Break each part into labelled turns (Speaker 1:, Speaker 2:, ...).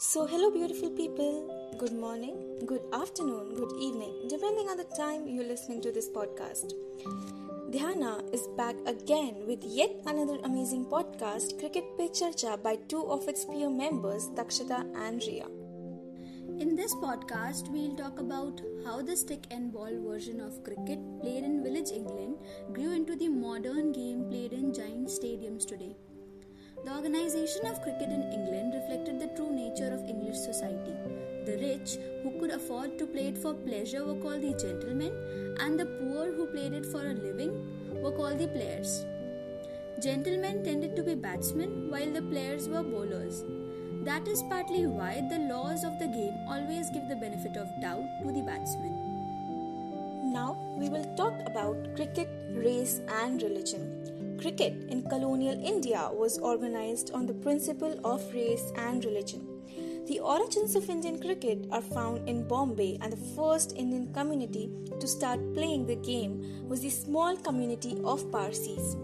Speaker 1: So, hello, beautiful people. Good morning, good afternoon, good evening, depending on the time you're listening to this podcast. Dhyana is back again with yet another amazing podcast, Cricket Pe Charcha, by two of its peer members, Dakshita and Ria.
Speaker 2: In this podcast, we'll talk about how the stick and ball version of cricket played in village England grew into the modern game played in giant stadiums today. The organization of cricket in England reflected the true nature of English society. The rich, who could afford to play it for pleasure, were called the gentlemen, and the poor, who played it for a living, were called the players. Gentlemen tended to be batsmen, while the players were bowlers. That is partly why the laws of the game always give the benefit of doubt to the batsmen.
Speaker 1: Now, we will talk about cricket, race, and religion. Cricket in colonial India was organized on the principle of race and religion. The origins of Indian cricket are found in Bombay, and the first Indian community to start playing the game was the small community of Parsis.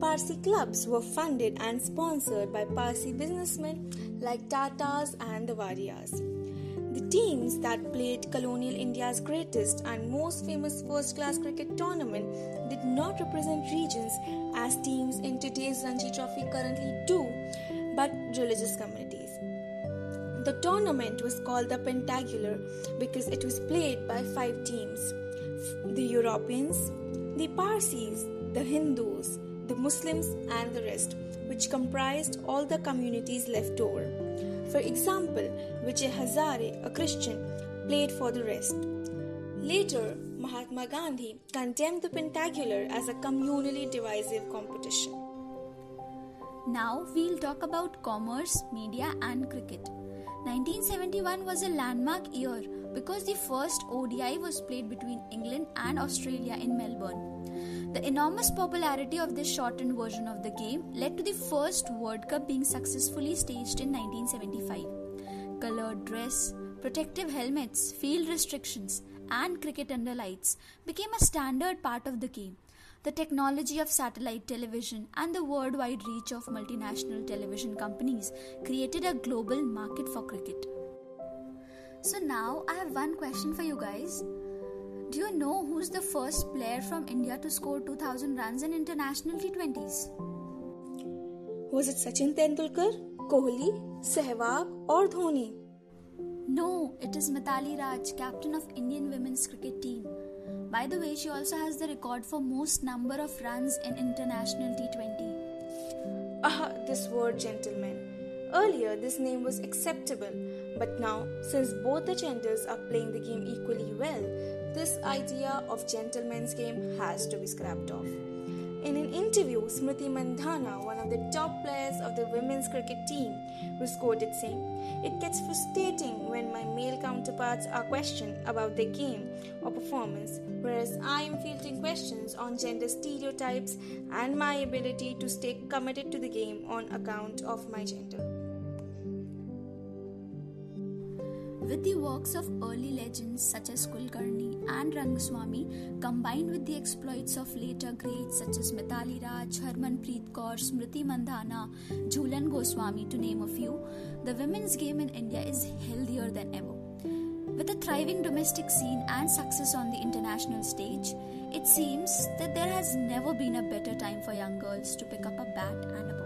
Speaker 1: Parsi clubs were funded and sponsored by Parsi businessmen like Tatas and the Wadias. The teams that played colonial India's greatest and most famous first class cricket tournament did not represent regions as teams in today's Ranji Trophy currently do, but religious communities. The tournament was called the Pentangular because it was played by five teams the Europeans, the Parsis, the Hindus, the Muslims, and the rest, which comprised all the communities left over. For example, Vijay Hazare, a Christian, played for the rest. Later, Mahatma Gandhi condemned the pentangular as a communally divisive competition.
Speaker 2: Now we'll talk about commerce, media, and cricket. 1971 was a landmark year because the first ODI was played between England and Australia in Melbourne. The enormous popularity of this shortened version of the game led to the first World Cup being successfully staged in 1975. Colored dress, protective helmets, field restrictions, and cricket under lights became a standard part of the game. The technology of satellite television and the worldwide reach of multinational television companies created a global market for cricket. So, now I have one question for you guys. Do you know who's the first player from India to score 2000 runs in international T20s?
Speaker 1: Was it Sachin Tendulkar, Kohli, Sehwag, or Dhoni?
Speaker 2: No, it is Mithali Raj, captain of Indian women's cricket team. By the way, she also has the record for most number of runs in international T20.
Speaker 1: Ah, this word gentleman. Earlier, this name was acceptable, but now, since both the genders are playing the game equally well, this idea of gentleman's game has to be scrapped off. In an interview, Smriti Mandhana, one of the top players of the women's cricket team, was quoted saying, It gets frustrating when my male counterparts are questioned about their game or performance, whereas I am fielding questions on gender stereotypes and my ability to stay committed to the game on account of my gender.
Speaker 2: With the works of early legends such as Kulkarni and Rangaswamy, combined with the exploits of later greats such as Mithali Raj, Harmanpreet Kaur, Smriti Mandhana, Jhulan Goswami, to name a few, the women's game in India is healthier than ever. With a thriving domestic scene and success on the international stage, it seems that there has never been a better time for young girls to pick up a bat and a.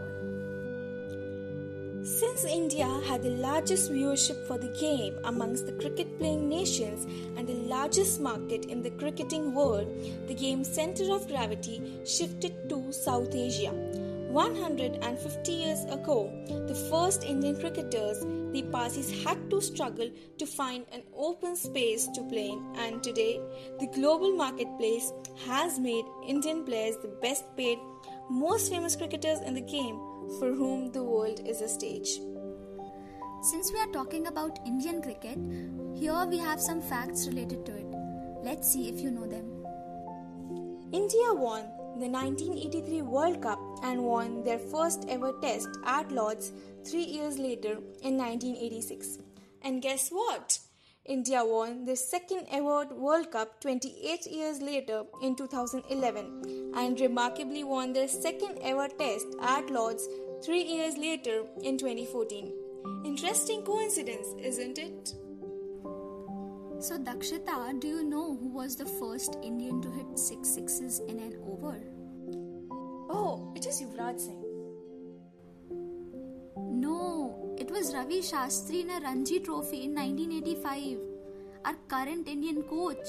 Speaker 1: Since India had the largest viewership for the game amongst the cricket playing nations and the largest market in the cricketing world, the game's center of gravity shifted to South Asia. 150 years ago, the first Indian cricketers, the Parsis, had to struggle to find an open space to play in, and today, the global marketplace has made Indian players the best paid, most famous cricketers in the game for whom the world is a stage.
Speaker 2: Since we are talking about Indian cricket, here we have some facts related to it. Let's see if you know them.
Speaker 1: India won the 1983 World Cup and won their first ever test at Lord's three years later in 1986. And guess what? India won their second ever World Cup 28 years later in 2011 and remarkably won their second ever test at Lord's three years later in 2014. Interesting coincidence, isn't it?
Speaker 2: So, Dakshita, do you know who was the first Indian to hit six sixes in an over?
Speaker 1: Oh, it is Yuvraj Singh.
Speaker 2: Was Ravi Shastri in a Ranji Trophy in 1985, our current Indian coach.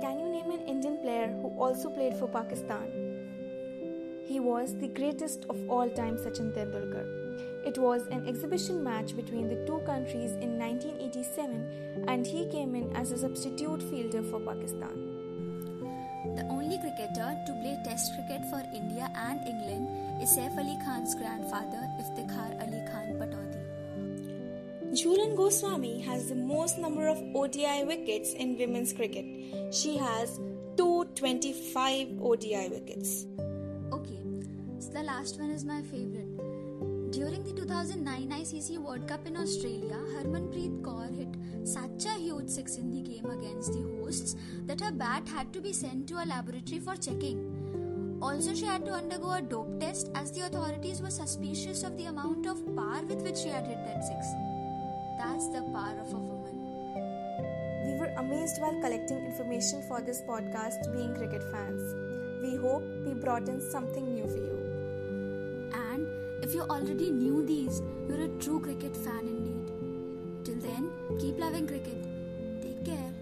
Speaker 1: Can you name an Indian player who also played for Pakistan? He was the greatest of all time, Sachin Tendulkar. It was an exhibition match between the two countries in 1987 and he came in as a substitute fielder for Pakistan.
Speaker 2: The only cricketer to play Test cricket for India and England is Saif Ali Khan's grandfather, Iftikhar Ali Khan Pataudi.
Speaker 1: Jhulan Goswami has the most number of ODI wickets in women's cricket. She has 225 ODI wickets.
Speaker 2: Okay, so the last one is my favorite. During the 2009 ICC World Cup in Australia, Harmanpreet Kaur hit such a huge six in the game against the hosts that her bat had to be sent to a laboratory for checking. Also, she had to undergo a dope test as the authorities were suspicious of the amount of power with which she had hit that six. That's the power of a woman.
Speaker 1: We were amazed while collecting information for this podcast, being cricket fans. We hope we brought in something new for you.
Speaker 2: If you already knew these, you're a true cricket fan indeed. Till then, keep loving cricket. Take care.